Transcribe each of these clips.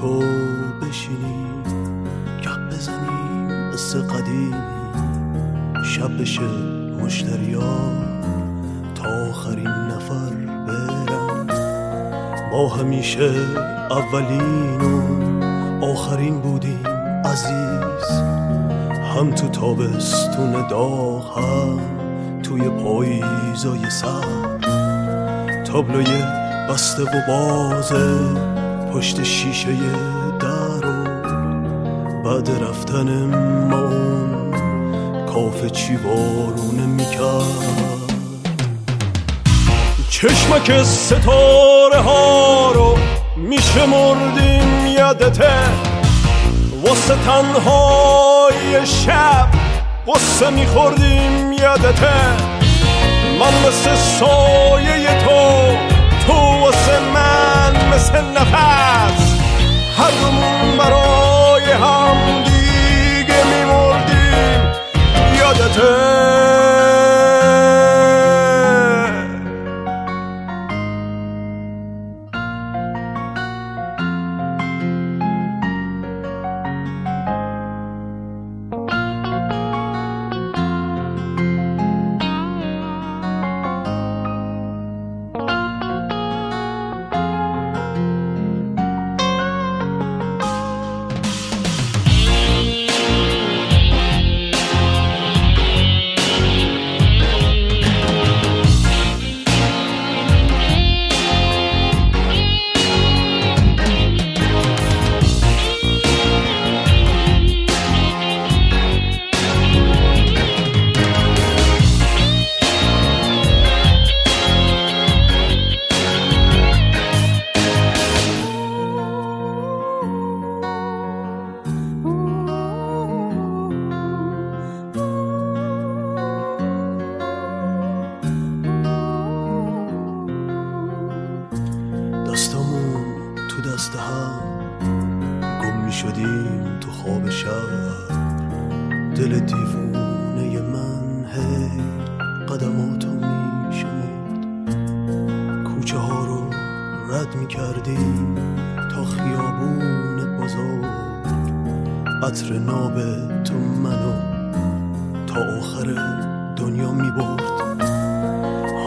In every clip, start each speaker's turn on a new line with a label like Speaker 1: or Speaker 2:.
Speaker 1: تو بشینیم گپ بزنیم قصه قدیمی شب بشه مشتریا تا آخرین نفر برم. ما همیشه اولین و آخرین بودیم عزیز. هم تو تابستون داغ هم توی پاییزای سر تابلوی بسته و بازه پشت شیشه در و بعد رفتن ما کافه چی بارونه می‌کرد. چشمک ستاره ها رو میشه مردیم یادته. واسه تنهای شب قصه میخوردیم یادته. من مثل سایه نفس. هر دومون برای هم دیگه میمردیم. یادته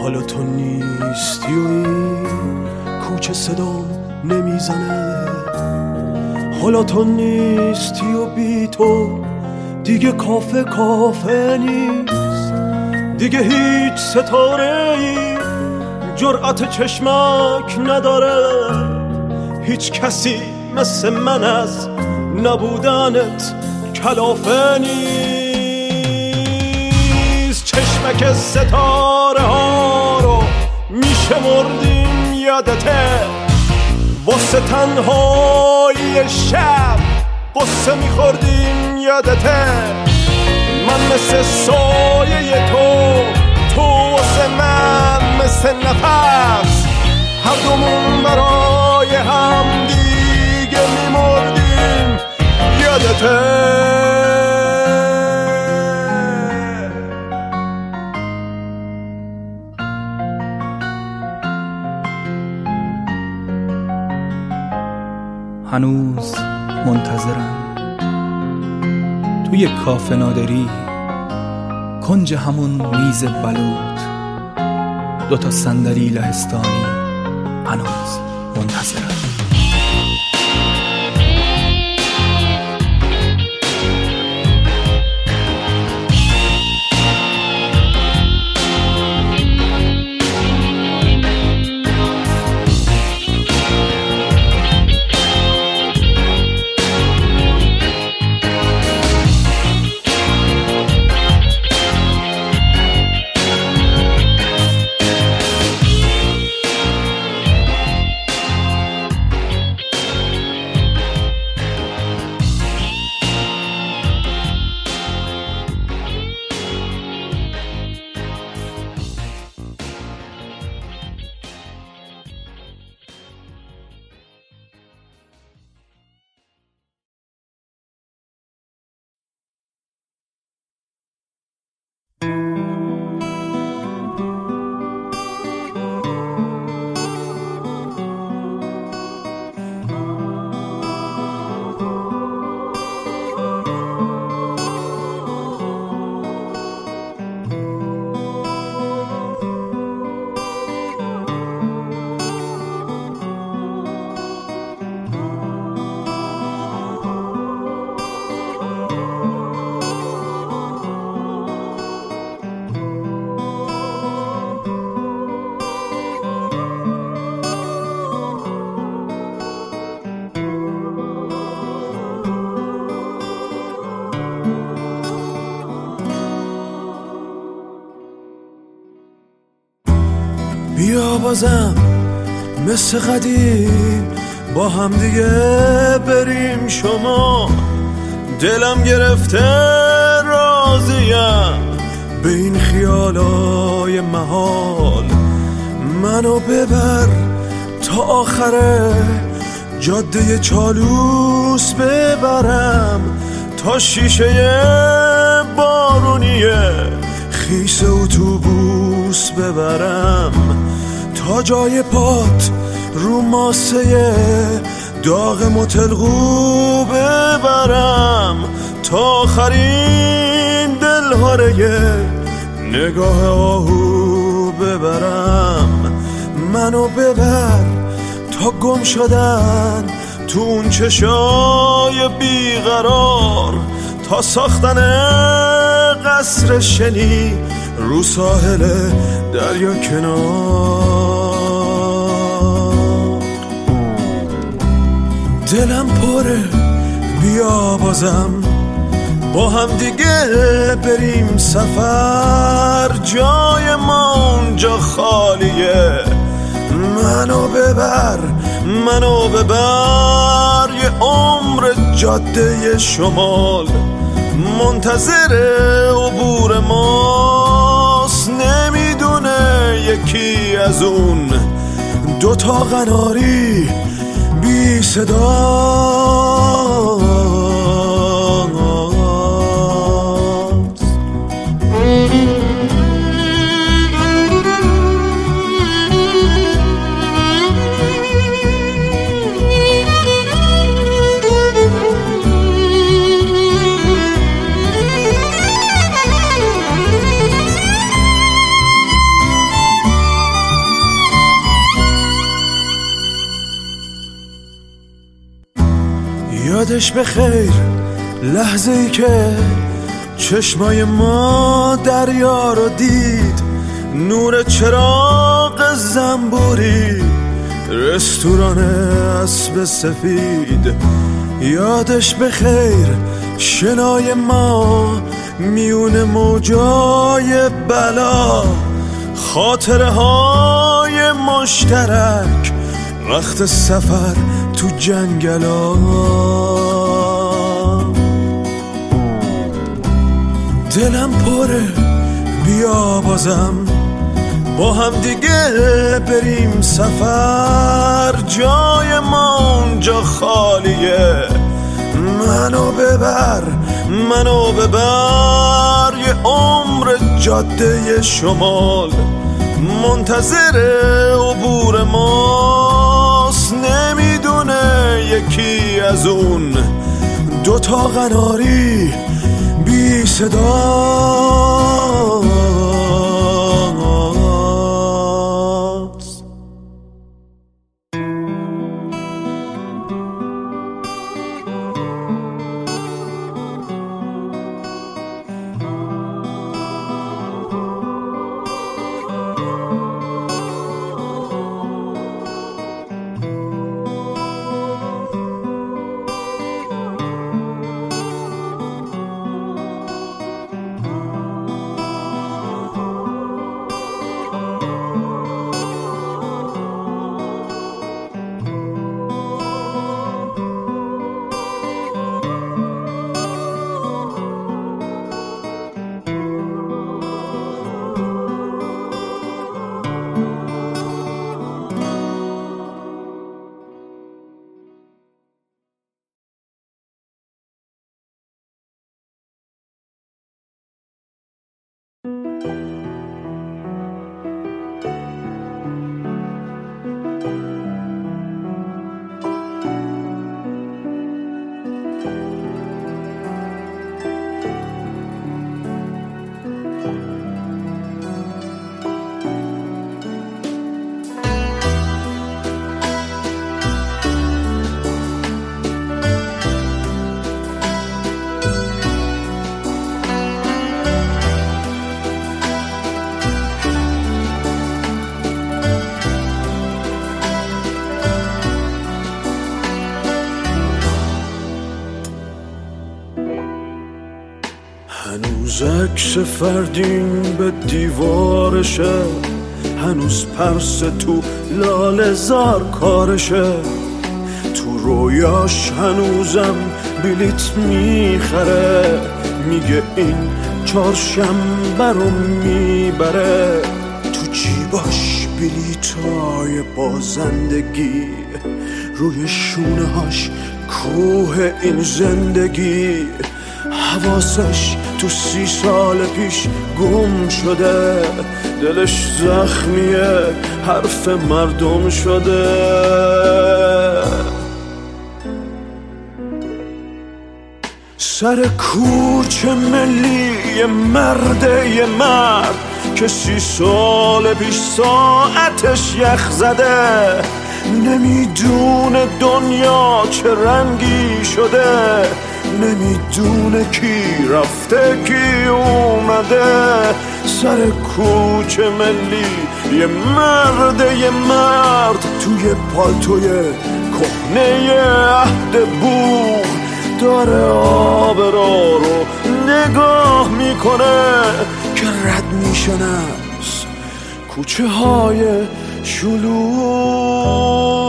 Speaker 1: حالا تو نیستی و این کوچه صدا نمی‌زنه. حالا تو نیستی و بی تو دیگه کافه کافه نیست. دیگه هیچ ستاره ای جرأت چشمک نداره. هیچ کسی مثل من از نبودنت کلافه نیست. چشمک ستاره ها میشمردیم یادته؟ واسه تنهای شب قصه میخوردیم یادته؟ من مثل سایه تو تو واسه من مثل نفس. هر دومون برای هم دیگه میمردیم. یادته؟
Speaker 2: هنوز منتظرم. توی کافه نادری کنج همون میز بلوط. دوتا صندلی لهستانی هنوز.
Speaker 1: بازم مثل قدیم با هم دیگه بریم. شما دلم گرفته راضیم به این خیالای محال. منو ببر تا آخره جاده چالوس ببرم تا شیشه بارونیه خیس اتوبوس ببرم. تا جای پات رو ماسه داغ متلقو ببرم تا آخرین دلهاره نگاه آهو ببرم. منو ببر تا گم شدن تو اون چشای بیقرار. تا ساختن قصر شنی رو ساحل دریا کنار. دلم پره بیا بازم. با هم دیگه بریم سفر. جای ما اونجا خالیه. منو ببر منو ببر. یه عمر جاده شمال. منتظر عبور نمی‌دونه یکی از اون دوتا قناری بی صدا. یادش به خیر. لحظه ای که چشمای ما دریا رو دید. نور چراغ زنبوری. رستوران اسب سفید. یادش به خیر. شنای ما میون موجای بلا. خاطره های مشترک. وقت سفر تو جنگلا. دلم پره بیا بازم. با هم دیگه بریم سفر. جای ما اونجا خالیه. منو ببر منو ببر. یه عمر جاده شمال. منتظر عبور نمی‌دونه یکی از اون دوتا قناری بی صداست هنوز عکس فردین به دیوارشه. هنوز پرس تو لال زار کارشه. تو رویاش هنوزم بلیت می‌خره. میگه این چهارشنبه رو می‌بره. تو جیباش بلیتای بازندگی؟ روی شونه هاش کوه این زندگی. حواسش تو سی سال پیش گم شده دلش زخمیه حرف مردم شده. سر کوچه ملی مرده مرد که سی سال پیش ساعتش یخ زده. نمی‌دونه دنیا چه رنگی شده. نمی‌دونه کی رفته کی اومده. سر کوچه ملی یه مرد یه مرد توی پالتوی کهنه عهد بوغ داره آب را رو نگاه می‌کنه. که رد میشن از کوچه های شلوغ.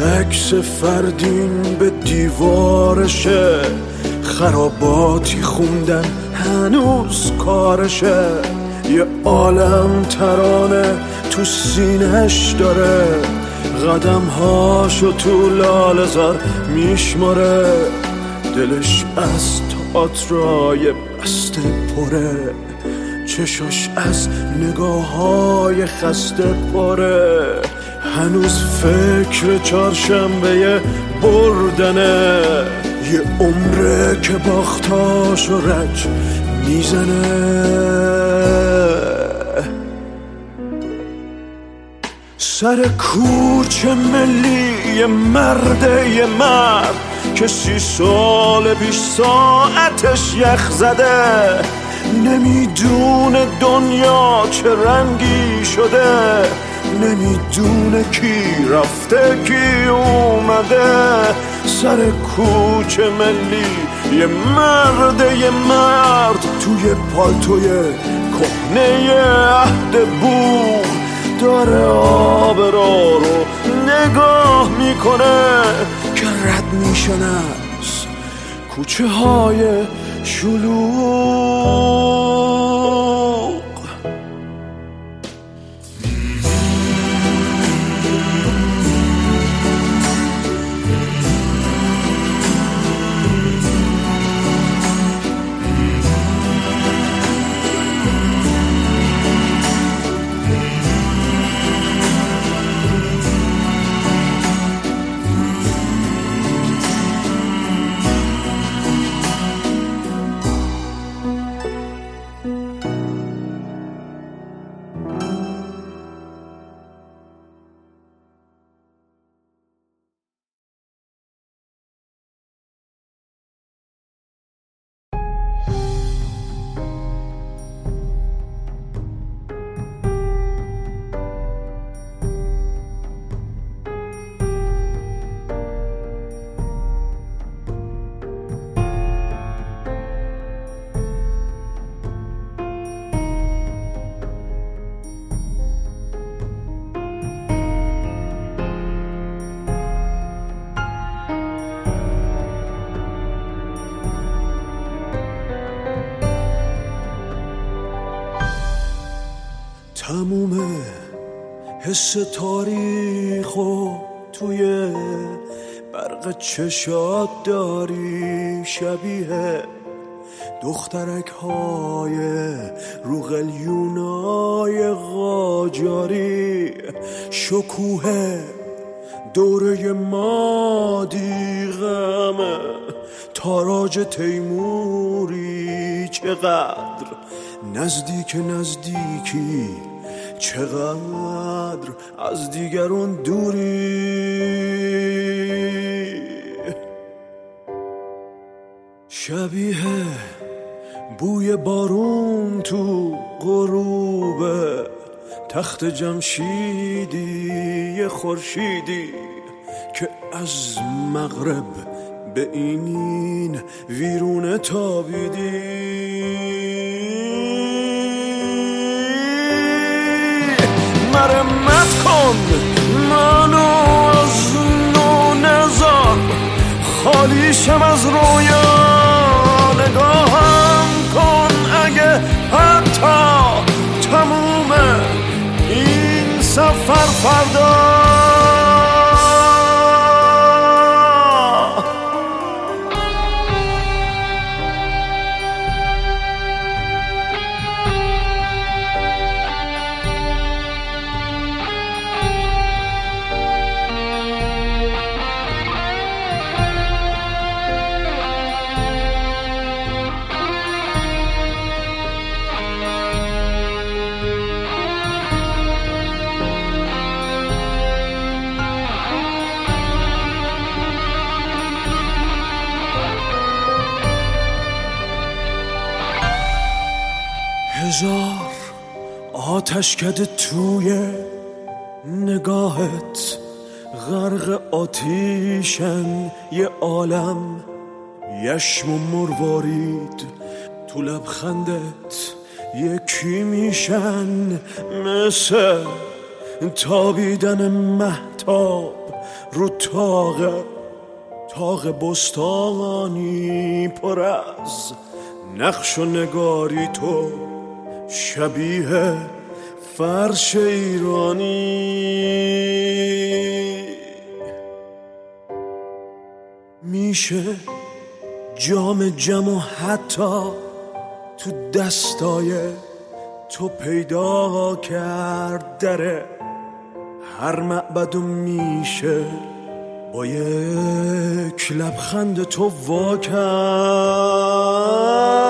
Speaker 1: عکس فردین به دیوارشه خراباتی خوندن هنوز کارشه یه عالم ترانه تو سینش داره. قدم هاشو تو لال زار میشماره. دلش از تئاترای بسته پره. چشاش از نگاه های خسته پره. هنوز فکر چهارشنبه بردنه یه عمره که باختاش و رج می‌زنه. سر کوچه ملی مرده مرد که سی سال پیش ساعتش یخ زده. نمی‌دونه دنیا چه رنگی شده. نمی‌دونه کی رفته کی اومده. سر کوچه ملی یه مرد یه مرد. توی پالتوی کهنه عهد بوغ داره آب را رو نگاه می‌کنه. که رد میشن از کوچه های شلوغ. تموم حس تاریخ و توی برق چشات داری شبیه دخترک های رو قاجاری. شکوه دوره مادی غمه. تاراج تیموری چقدر نزدیک نزدیکی چقدر از دیگرون دوری؟ شبیه بوی بارون تو غروب تخت جمشیدی خورشیدی که از مغرب به این ویرونه تابیدی. مرمت کن. منو از نو نزار. خالیشم از رویان نگاهم کن اگه حتی تموم این سفر فردا آتش کده توی نگاهت غرق آتیشن یه عالم یشم و مروارید تو لبخندت. یکی میشن مثل تابیدن محتاب رو تاق تاق بستانی پر از نقش و نگاری تو شبیه فرش ایرانی میشه جام جم و حتی تو دستای تو پیدا کرد دره هر معبد میشه با یک لبخند تو وا مرمت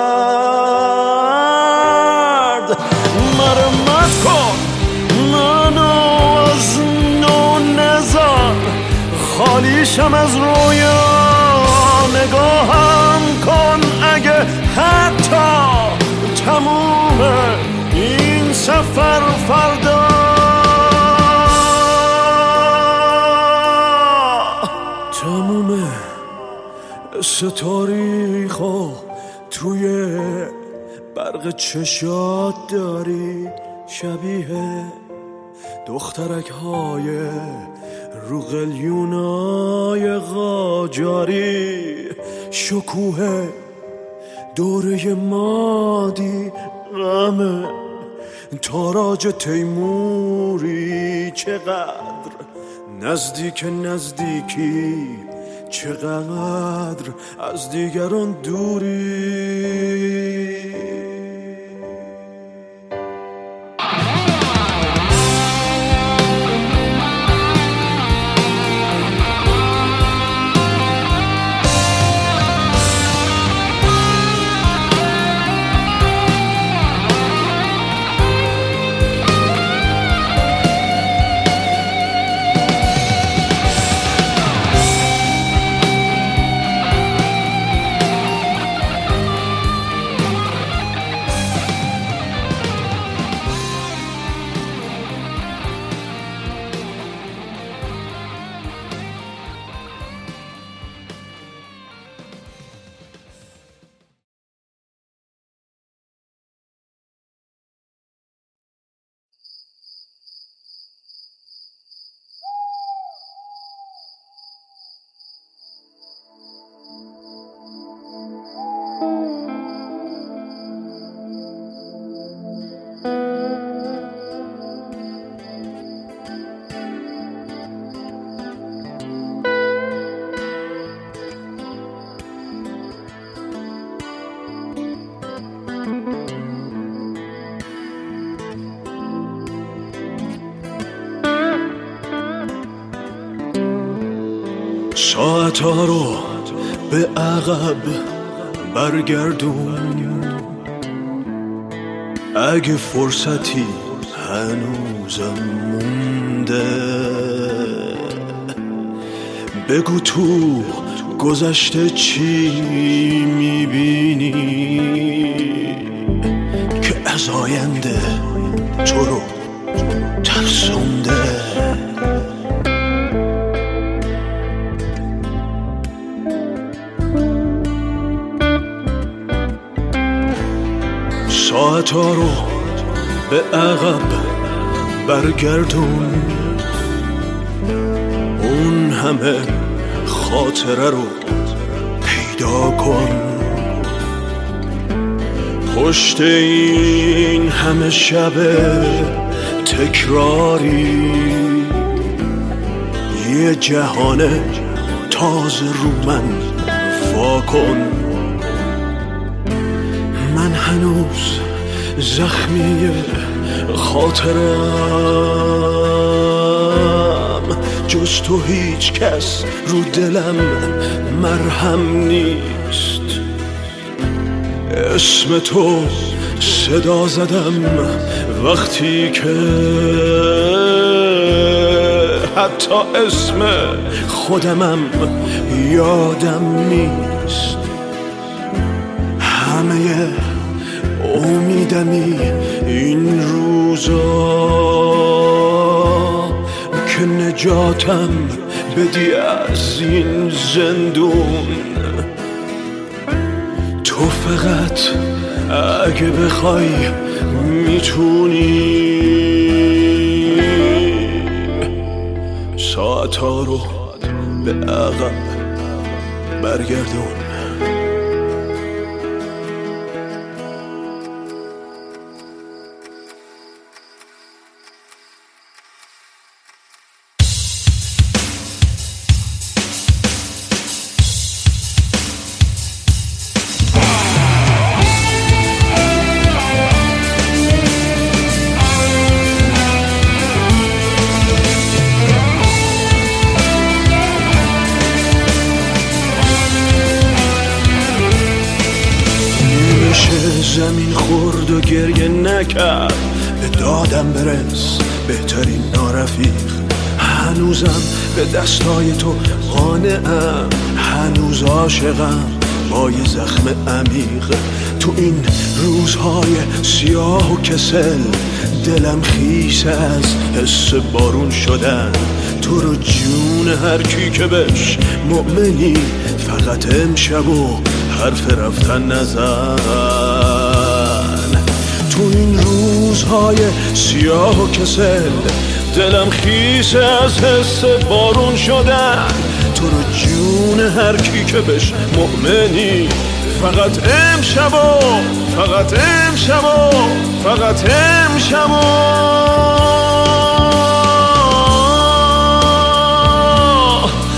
Speaker 1: خالیشم از رویا نگاهم کن اگه حتی تموم این سفر فردا. تموم ستاریخو توی برق چشات داری شبیه دخترک های رو قلیونای غاجاری شکوه دوره مادی غمه تاراج تیموری چقدر نزدیک نزدیکی چقدر از دیگران دوری. ساعتها رو به عقب برگردون. اگه فرصتی هنوزم مونده بگو تو گذشته چی می‌بینی که از آینده تو رو ترسونده. رو به عقب برگردون. اون همه خاطره رو پیدا کن. پشت این همه شب تکراری یه جهان تازه رو من واکن من هنوز زخمی خاطرم جز تو هیچ کس رو دلم مرهم نیست. اسم تو صدا زدم وقتی که حتی اسم خودمم یادم نیست. امیدمی این روزا که نجاتم بدی از این زندون. تو فقط اگه بخوای می‌تونی. ساعت ها رو به عقب برگردون. کسل دلم خیس از حس بارون شدن. تو رو جون هر کی که بش مؤمنی فقط امشب و حرف رفتن نزن. تو این روزهای سیاه و کسل دلم خیس از حس بارون شدن. تو رو جون هر کی که بش مؤمنی فقط امشب و فقط امشب و فقط امشب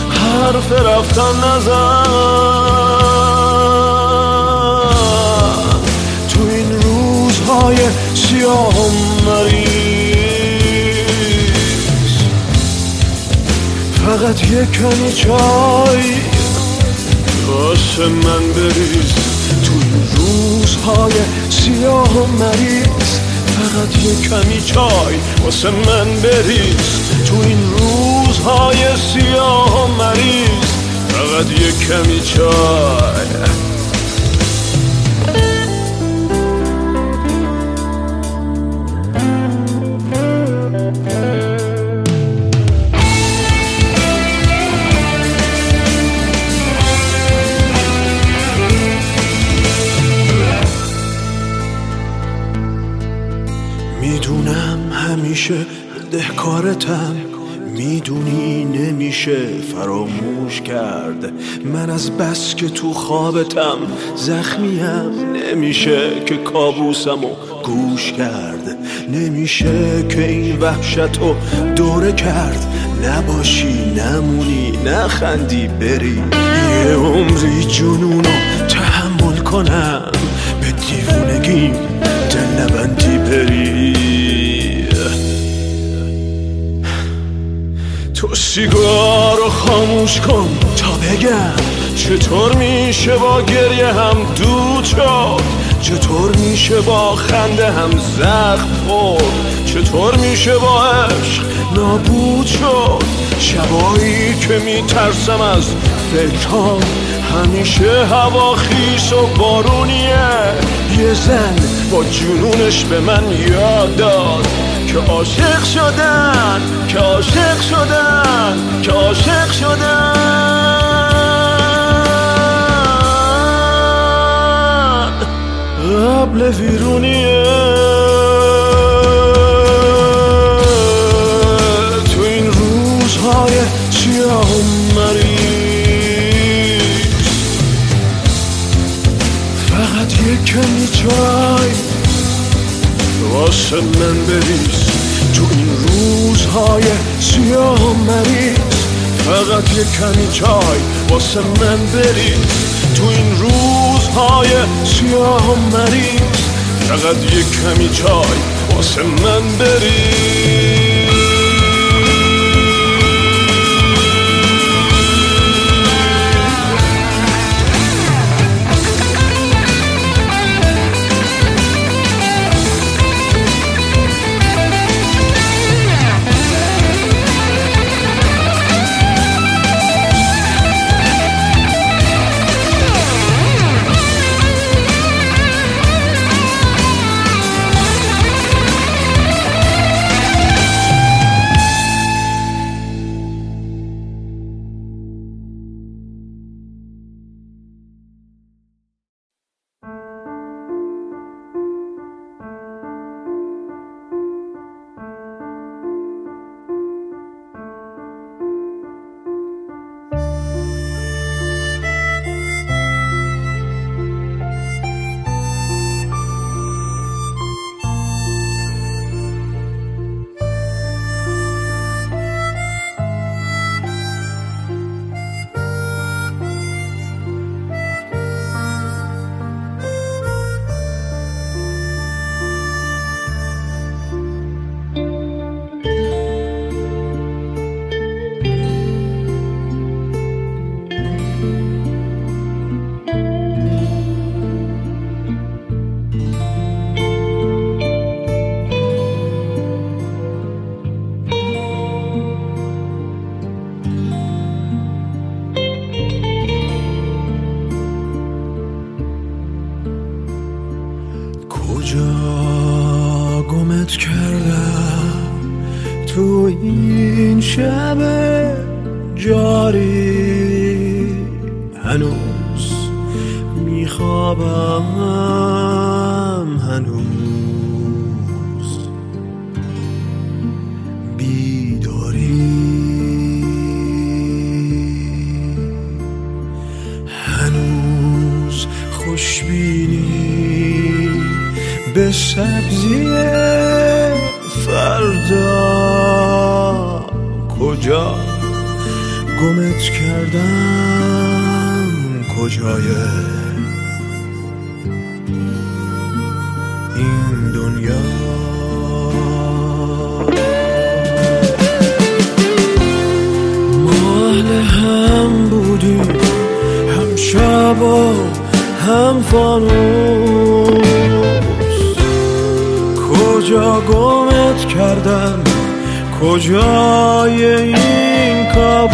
Speaker 1: حرف رفتن نزن. تو این روزهای سیاه و مریض. فقط یک کمی چای. واسه من بریز روزهای سیاه و مریض. فقط یک کمی چای واسه من بریز. تو این روزهای سیاه و مریض. فقط یک کمی چای. دهکارتم می‌دونی نمیشه فراموش کرد. من از بس که تو خوابتم زخمیم. نمیشه که کابوسمو گوش کرد. نمیشه که این وحشتو دوره کرد. نباشی نمونی نخندی بری. یه عمری جنونو تحمل کنم. به دیوونگیم دل نبندی بری. تو سیگار رو خاموش کن تا بگم چطور میشه با گریه هم دود شد؟ چطور میشه با خنده هم زخم خورد؟ چطور میشه با عشق نابود شد؟ شبایی که میترسم از فکرام همیشه هوا خیس و بارونیه. یه زن با جنونش به من یاد داد. که عاشق شدن که عاشق شدن که عاشق شدن. قبل ویرونیه. تو این روزهای سیاه مریض. فقط یک کمی چای. واسه من بریز. تو این روزهای سیاه مریض فقط یک کمی چای واسه من بریز تو این روزهای سیاه مریض فقط یک کمی چای واسه من بریز فانوس کجا گمت کردم؟ کجای این کابوس؟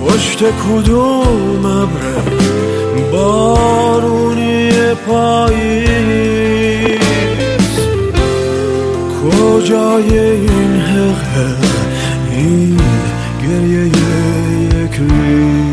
Speaker 1: پشت کدوم ابر بارونی پاییز؟ کجای این حقه؟ این گریه یک ریز؟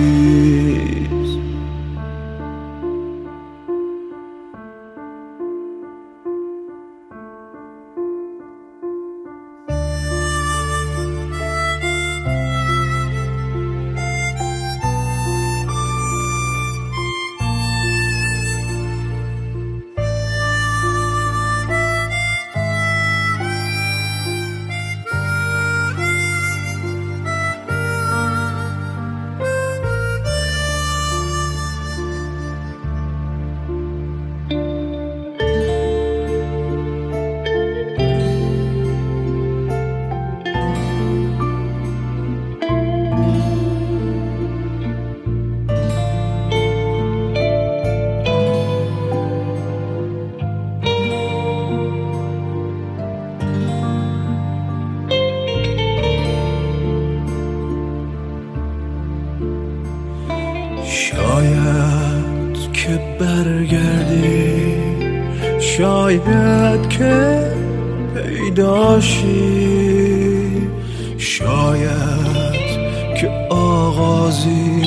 Speaker 1: آغازی.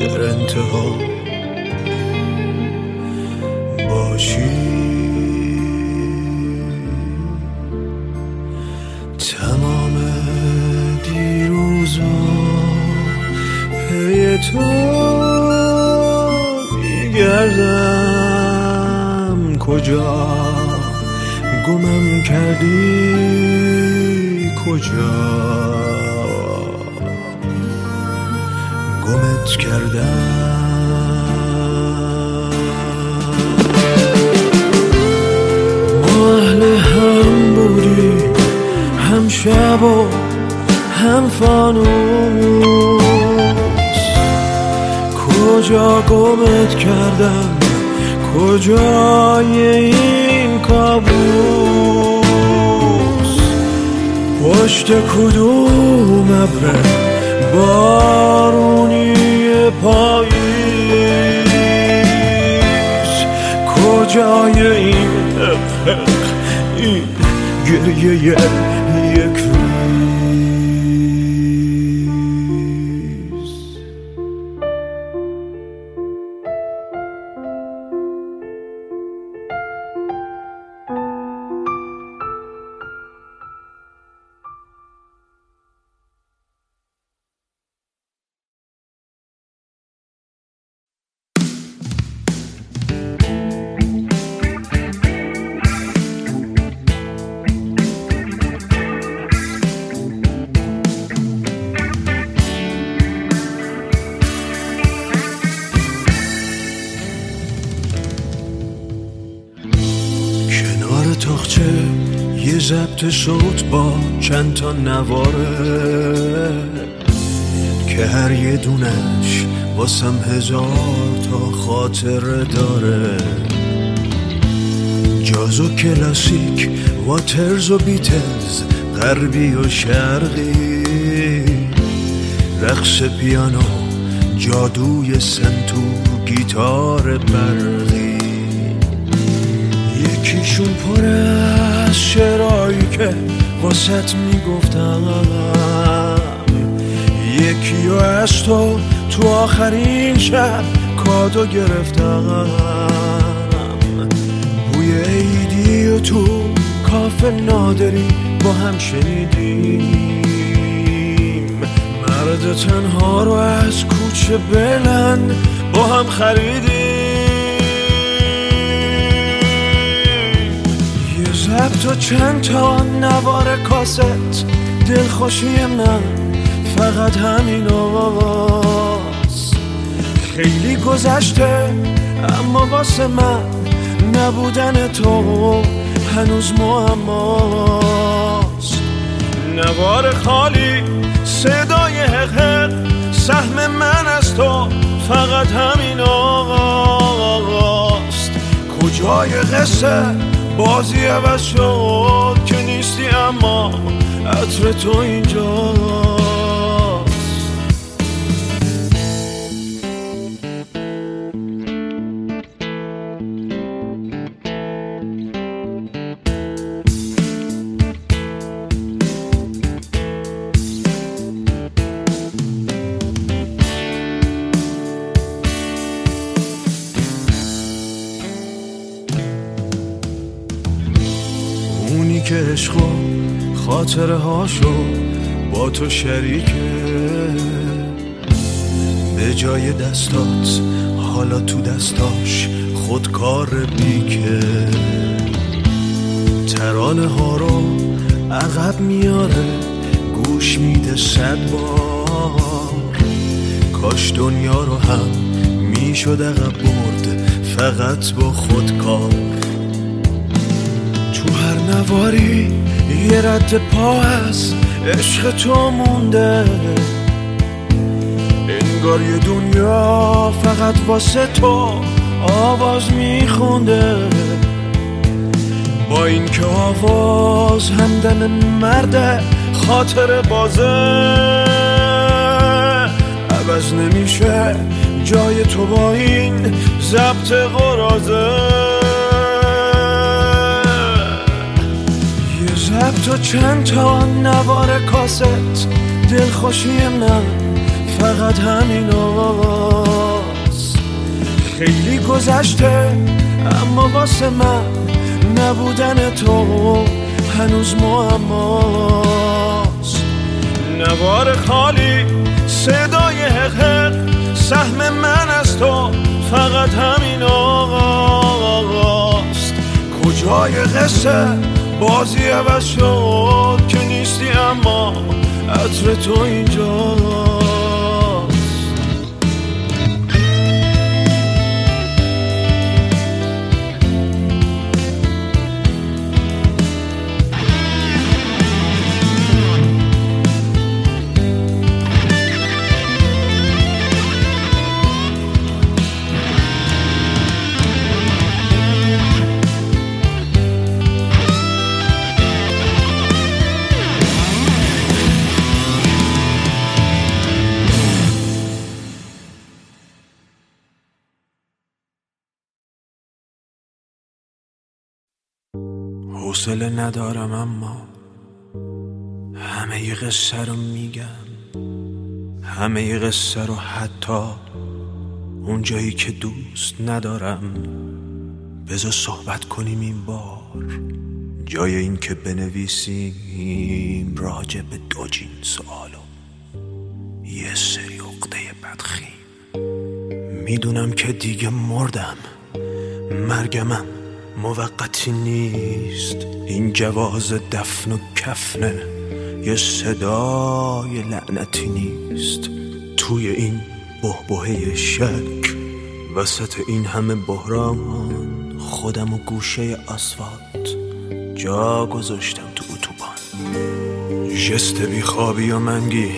Speaker 1: در انتها باشی. تمام دیروزا پی تو میگردم. کجا گمم کردی؟ کجا؟ گمت کردم. ما اهل هم بودیم هم شب و هم فانوس. کجا گمت کردم؟ کجای این کابوس؟ پشت کدوم ابر؟ بارونی پاییز. کجای این افق؟ این گریه ضبط صوت با چند تا نواره که هر یه دونش واسم هزار تا خاطره داره. جاز و کلاسیک واترز و بیتلز غربی و شرقی. رقص پیانو جادوی سنتور گیتار برقی یکیشون پر از شعرهایی که واسط می‌گفتم. یکی و از تو تو آخرین شب کادو گرفتم. بوی عیدی و تو کافه نادری با هم شنیدیم. مرد تنها رو از کوچه بلند با هم خریدیم. یه ضبط و چند تا نوار کاست؟ دلخوشی من فقط همین آواز. خیلی گذشته اما واسه من نبودن تو هنوز معماست. نوار خالی صدای حق سهم من از تو فقط همین آقاست کجای قصه؟ بازی عوض شد که نیستی اما عطر تو اینجاست عشق و خاطره هاشو با تو شریکه به جای دستات حالا تو دستاش خودکار بیکه. ترانه ها رو عقب میاره گوش میده صد بار. کاش دنیا رو هم می‌شد عقب برد فقط با خودکار. تو هر نواری یه رد پا از عشق تو مونده. انگار یه دنیا فقط واسه تو آواز میخونده. با اینکه آواز همدم مرد خاطر بازه عوض نمیشه جای تو با این ضبط قرازه. یه ضبط و چند تا نوار کاست؟ دلخوشی من فقط همین آواز خیلی گذشته اما واسه من نبودن تو هنوز معماست. نوار خالی صدای حق سهم من از تو فقط همین آقاست کجای قصه؟ بازی عوض شد که نیستی اما عطر تو اینجا. حوصله ندارم اما همه ی قصه رو میگم. همه ی قصه رو حتی اون جایی که دوست ندارم بذار صحبت کنیم این بار. جای این که بنویسیم راجع به دو جین سوالو یه سری عقده بدخیم. می‌دونم که دیگه مردم مرگمم. موقتی نیست. این جواز دفن و کفنه یه صدای لعنتی نیست. توی این بهبهه شک وسط این همه بحران خودم و گوشه آسفالت جا گذاشتم تو اتوبان. جست بیخوابی و منگی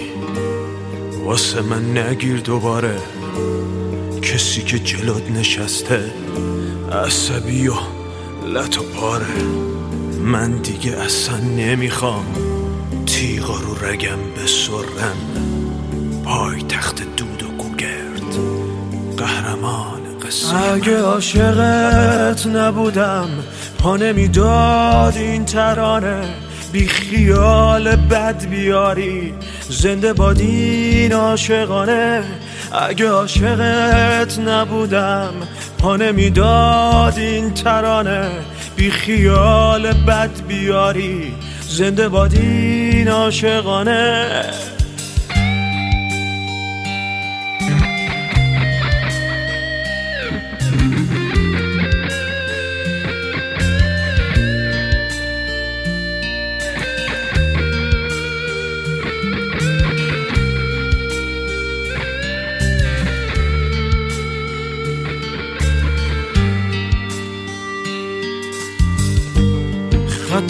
Speaker 1: واسه من نگیر دوباره. کسی که جلوت نشسته عصبی و لط و پاره. من دیگه اصلا نمی‌خوام تیغا رو رگم بسرم پای تخت دود و گوگرد. قهرمان قصه اگه عاشقت نبودم پا نمی‌داد این ترانه. بی خیال بد بیاری زنده بادین عاشقانه. اگه عاشقت نبودم پا نمی‌داد این ترانه. بی خیال بد بیاری زنده بادین عاشقانه.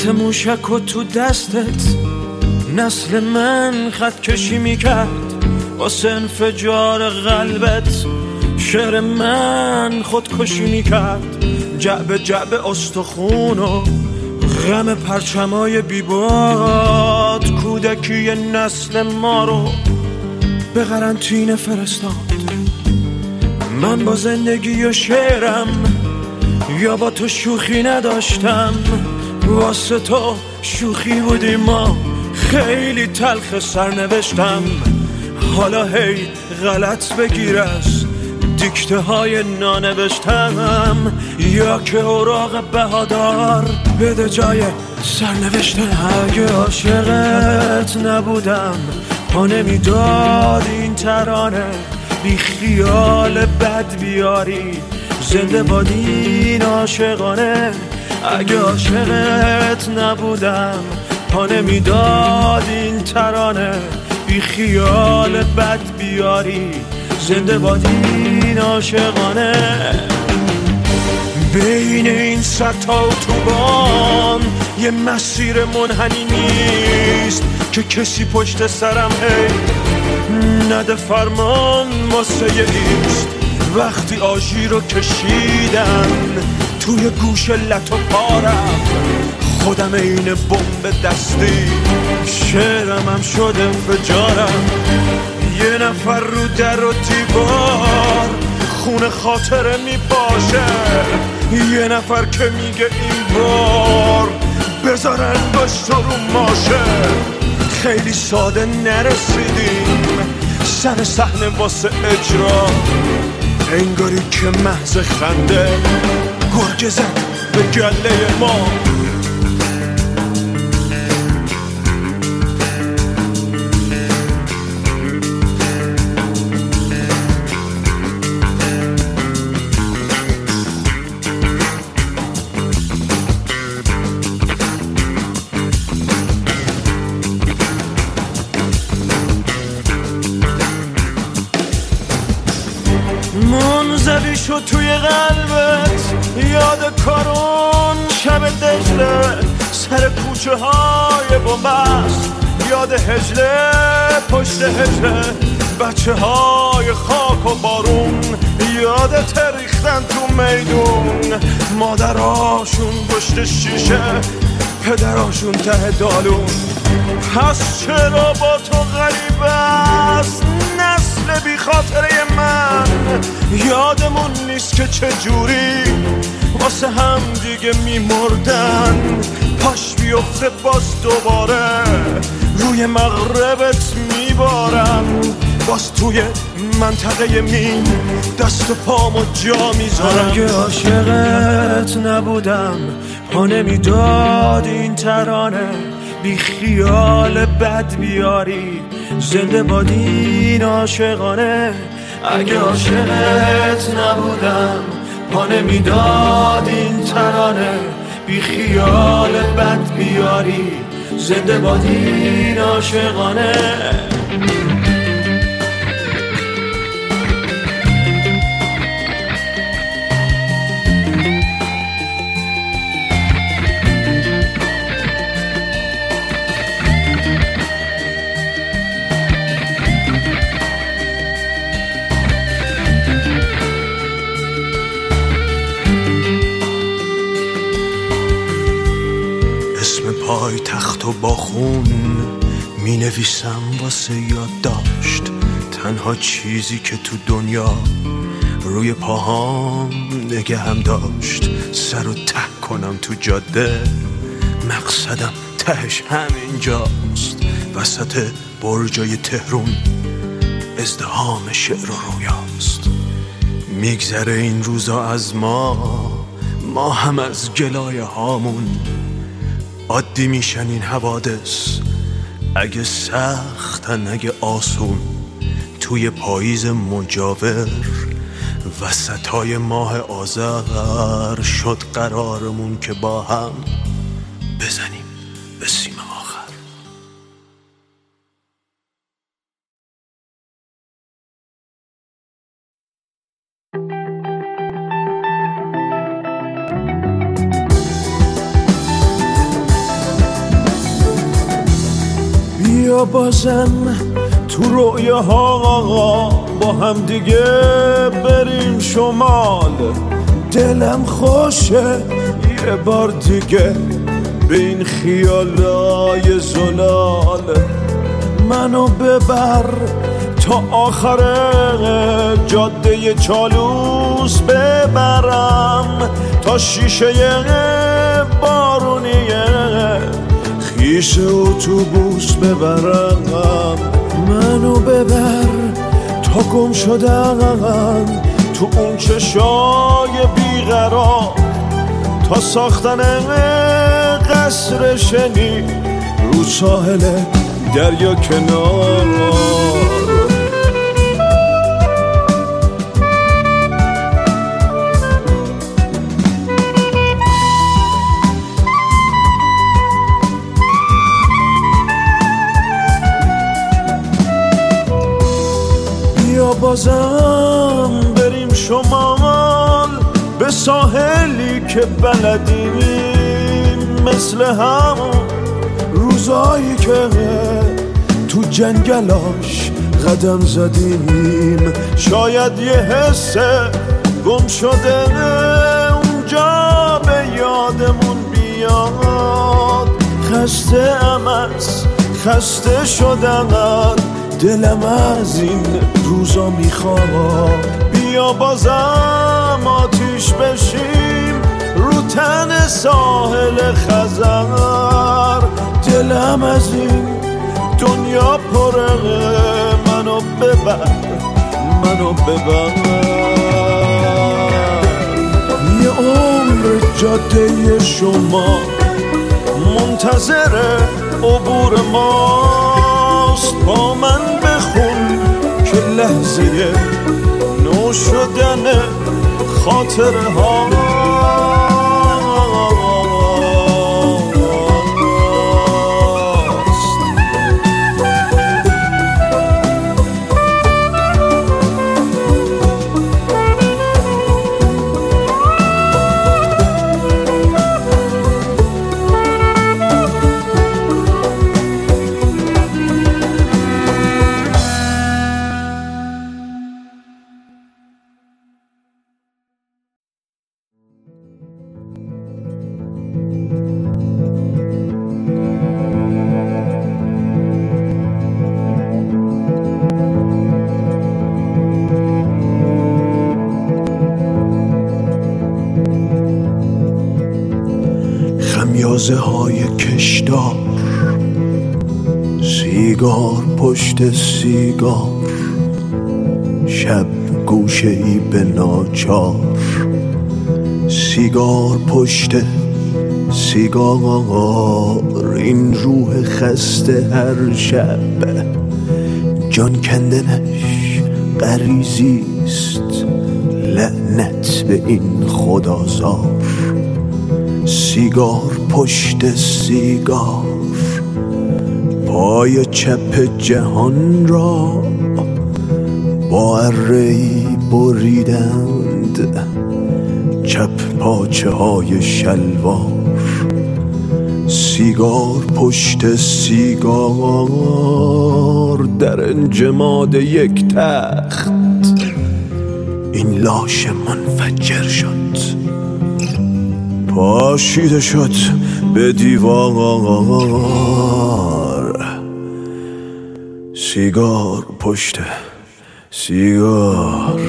Speaker 1: خط موشک و تو دستت نسل من خط کشی می‌کرد. واسه انفجار قلبت شعر من خودکشی می‌کرد. جعب جعب استخون و غم پرچمای بیباد کودکی نسل ما رو به قرنطینه فرستاد. من با زندگی و شعرم یا با تو شوخی نداشتم. واسه تو شوخی بودی ما. خیلی تلخ سرنوشتم. حالا هی غلط بگیر از دیکته های نانوشتم. یا که اوراق بهادار بده جای سرنوشتم اگه عاشقت نبودم پا نمی‌داد این ترانه. بی خیال بد بیاری زنده بادین عاشقانه. اگه عاشقت نبودم پا نمی‌داد این ترانه. بی خیال بد بیاری زنده بادین عاشقانه. بین این ستا اتوبان یه مسیر منحنی نیست که کسی پشت سرم هی نده فرمان واسه ایست وقتی آژی رو کشیدن توی گوش لط و پارم. خودم این بمب دستی شعرم هم شده فجارم یه نفر رو در و دیوار خون خاطره میپاشه. یه نفر که میگه این بار بذارن باش رو ماشه. خیلی ساده نرسیدیم سر صحنه واسه اجرا. انگاری که محض خنده گرگ زد به گله ما. شب دجله سر کوچه های بومبست یاد هجله پشت هجله. بچه های خاک و بارون یاد تریختن تو میدون. مادراشون پشت شیشه پدراشون ته دالون. پس چرا با تو غریب است؟ نسل بی خاطره من. یادمون نیست که چجوری واسه هم دیگه میمردن پاش بیفته باز دوباره روی مغربت میبارم باز توی منطقه مین دست و پامو جا می‌ذارم اگه عاشقت نبودم پا نمی‌داد این ترانه. بی خیال بد بیاری. زنده بادین عاشقانه. اگه عاشقت نبودم پا نمی‌داد این ترانه. بی خیال بد بیاری. زنده بادین عاشقانه. پای تخت و با خون می نویسم واسه یادداشت. تنها چیزی که تو دنیا روی پاهام نگه هم داشت. سر و ته کنم تو جاده مقصدم تهش همینجاست. وسط برجای تهرون ازدهام شعر و رویاست. میگذره این روزا از ما ما هم از گلای هامون. عادی میشن این حوادث. اگه سختن اگه آسون توی پاییز مجاور. وسطای ماه آذر شد قرارمون که با هم بزنیم. بازم تو رویاها با هم دیگه بریم شمال. دلم خوشه یه بار دیگه به این خیالای زلال. منو ببر تا آخر جاده چالوس ببرم تا شیشه بارونیه خیش اتوبوس ببرم. منو ببر تا گم شدم. تو اون چشای بیقرار تا ساختن قصر شنی رو ساحل دریا کنار. بازم بریم شمال به ساحلی که بلدیم. مثل همون روزایی که تو جنگلاش قدم زدیم. شاید یه حس گم شده اونجا به یادمون بیاد. خسته ام از خسته شدن دلم از این روزا می‌خواد بیا بازم آتیش بشیم رو تن ساحل خزر. دلم از این دنیا پره منو ببر منو ببر. یه عمر جاده شما منتظر عبور ماست. با من بخون لحظه نو شدن خاطره خمیازه های کشدار سیگار پشت سیگار. شب گوشه ای به ناچار. سیگار پشت سیگار. این روح خسته هر شب. جان کندنش غریزیست لعنت به این خدازار. سیگار پشت سیگار پای چپ جهان را با ارهی بریدند. چپ پاچه های شلوار سیگار پشت سیگار در انجماد یک تخت. این لاش منفجر شد. پاشیده شد. به دیوار سیگار پشت سیگار.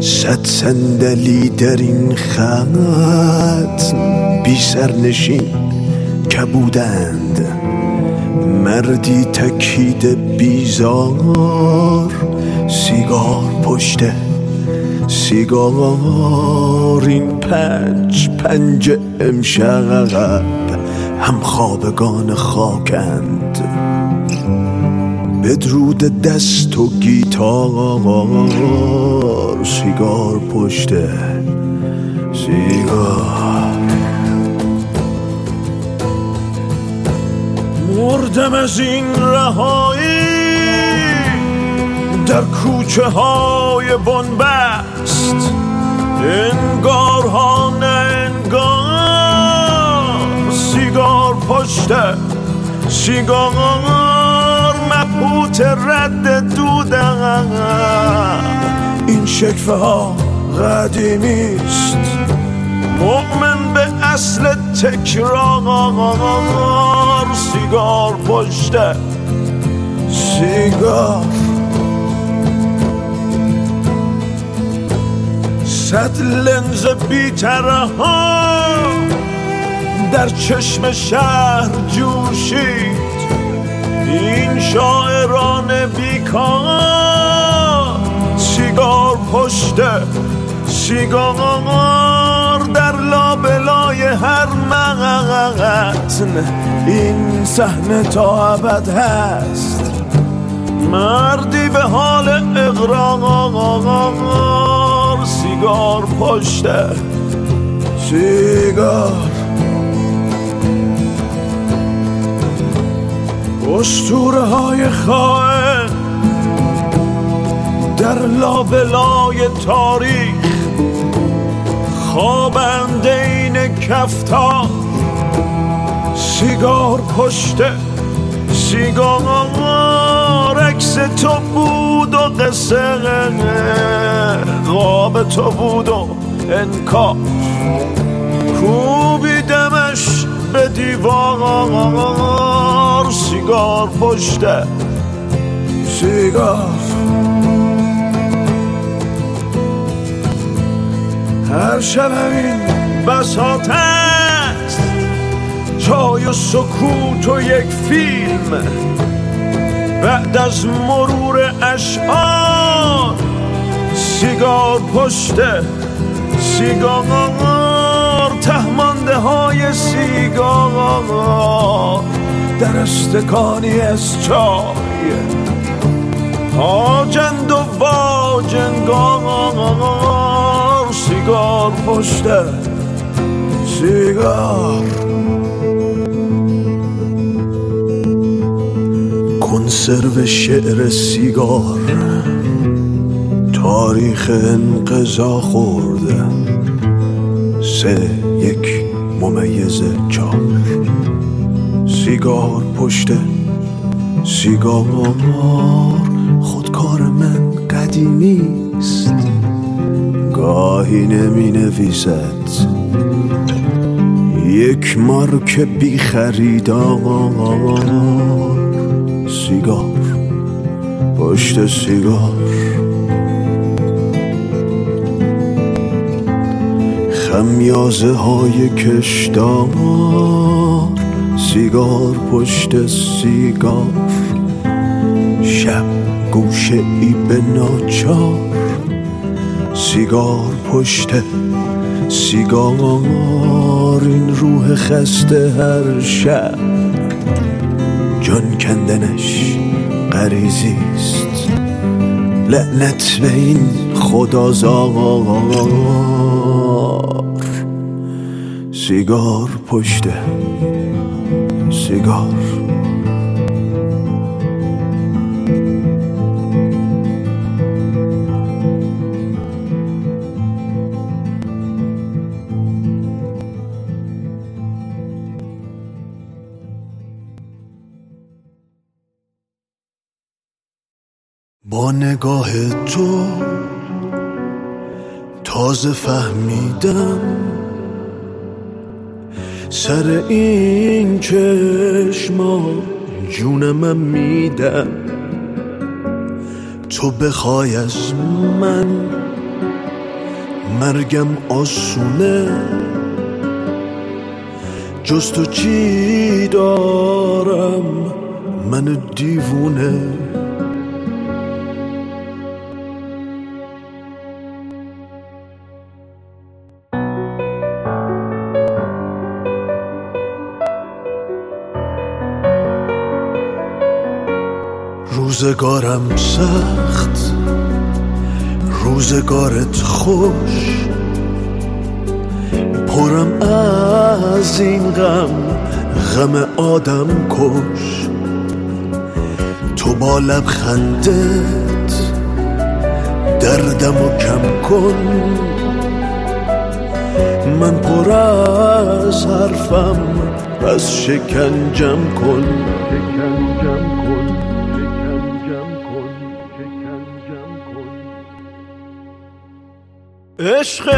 Speaker 1: صد صندلی در این خط بی سرنشین کبودند. مردی تکید بیزار. سیگار پشت سیگار این پنج پنج امشب هم خوابگان خاکند. بدرود دست و گیتار سیگار پشت سیگار. مردم از این رهایی در کوچه های بنبست. انگار ها نه انگار سیگار پشت. سیگار مبهوت رد دودم این شکفه ها قدیمیست مؤمن به اصل تکرار. سیگار پشت. سیگار صد لنز بیتره ها. در چشم شهر جوشید این شاعران بیکار. سیگار پشت سیگار در لابلای هر متن این صحنه تا ابد هست. مردی به حال اقرار سیگار پشت سیگار. اسطوره های خواهن در لابلای تاریخ خوابند این سیگار پشت سیگار عکس تو بود و قصه خواب تو بود و انکار. کوبیدمش به دیوار سیگار پشته سیگار. هر شب همین بساط است چای و سکوت و یک فیلم. بعد از مرور اشعار سیگار پشته سیگار تهمانده های سیگار. در استکانی از چای. آجند و واجنگار سیگار پشته سیگار. کنسرو شعر سیگار. تاریخ انقضا خورده. سه یک ممیز چار سیگار پشت سیگار خودکار من قدیمیست گاهی نمی نویسد یک مارک بی خریدار سیگار پشت سیگار. خمیازه های کشدار سیگار پشت سیگار. شب گوشه ای به ناچار سیگار پشت سیگار. این روح خسته هر شب. جان کندنش غریزیست لعنت به این خدازار. سیگار پشت سیگار. نگاه تو تازه فهمیدم سر این چشما جونم میدم. تو بخوای از من مرگم آسونه. جز تو چی دارم؟ من دیوونه. روزگارم سخت روزگارت خوش. پرم از این غم غم آدم کش. تو با لبخندت دردم و کم کن. من پر از حرفم کن شکنجم کن. عشقت.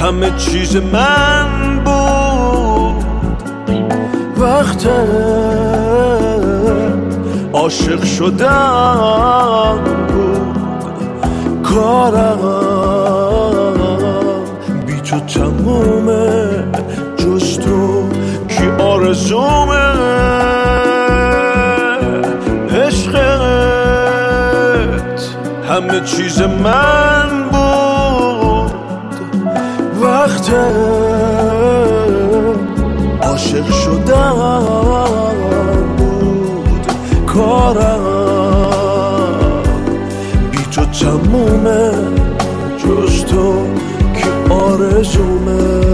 Speaker 1: همه چیز من بود. وقت عاشق شدم بود. کارم بی تو تمومه. جز تو کی آرزومه. همه چیز من بود. وقت عاشق شدم بود. کارم بی تو تمومه. جز تو که آرزومه.